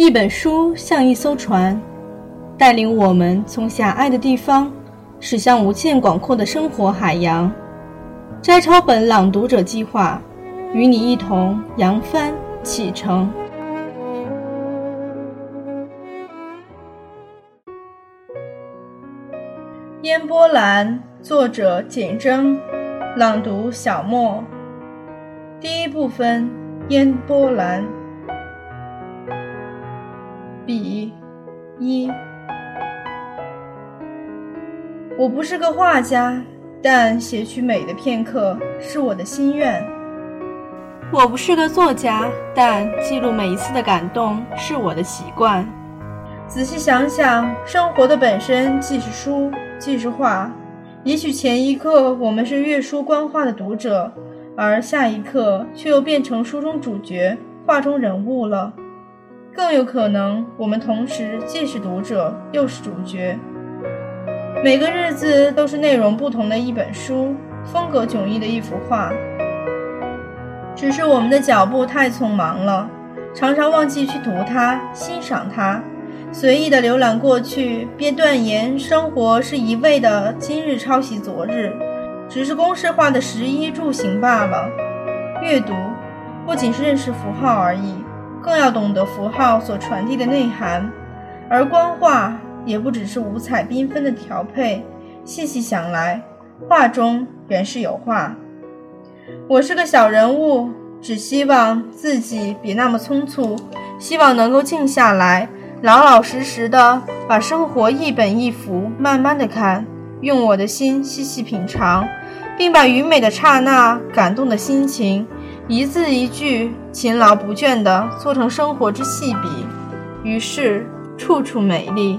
一本书像一艘船，带领我们从狭隘的地方驶向无限广阔的生活海洋。摘抄本朗读者计划，与你一同扬帆启程。烟波兰，作者简真，朗读小莫。第一部分，烟波兰。笔一，我不是个画家，但写取美的片刻是我的心愿。我不是个作家，但记录每一次的感动是我的习惯。仔细想想，生活的本身既是书。既是画，也许前一刻我们是阅书观画的读者，而下一刻却又变成书中主角、画中人物了。更有可能，我们同时既是读者，又是主角。每个日子都是内容不同的一本书，风格迥异的一幅画。只是我们的脚步太匆忙了，常常忘记去读它、欣赏它。随意的浏览过去，便断言生活是一味的今日抄袭昨日，只是公式化的食衣住行罢了。阅读不仅是认识符号而已，更要懂得符号所传递的内涵；而观画也不只是五彩缤纷的调配。细细想来，画中原是有画。我是个小人物，只希望自己别那么匆促，希望能够静下来。老老实实的把生活一本一幅慢慢的看，用我的心细细品尝，并把愚美的刹那、感动的心情，一字一句勤劳不倦地做成生活之细笔，于是处处美丽。